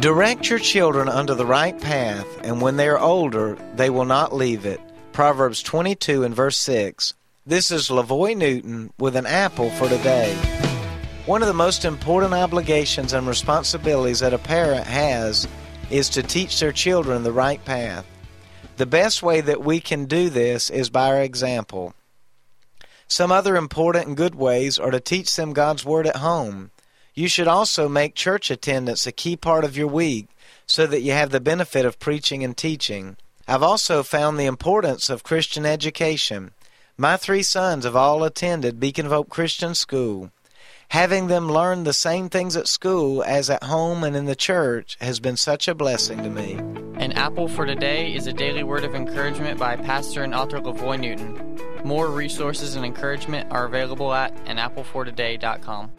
Direct your children unto the right path, and when they are older, they will not leave it. Proverbs 22 and verse 6. This is Lavoy Newton with an apple for today. One of the most important obligations and responsibilities that a parent has is to teach their children the right path. The best way that we can do this is by our example. Some other important and good ways are to teach them God's Word at home. You should also make church attendance a key part of your week so that you have the benefit of preaching and teaching. I've also found the importance of Christian education. My three sons have all attended Beacon of Hope Christian School. Having them learn the same things at school as at home and in the church has been such a blessing to me. An Apple for Today is a daily word of encouragement by pastor and author Lavoy Newton. More resources and encouragement are available at anapplefortoday.com.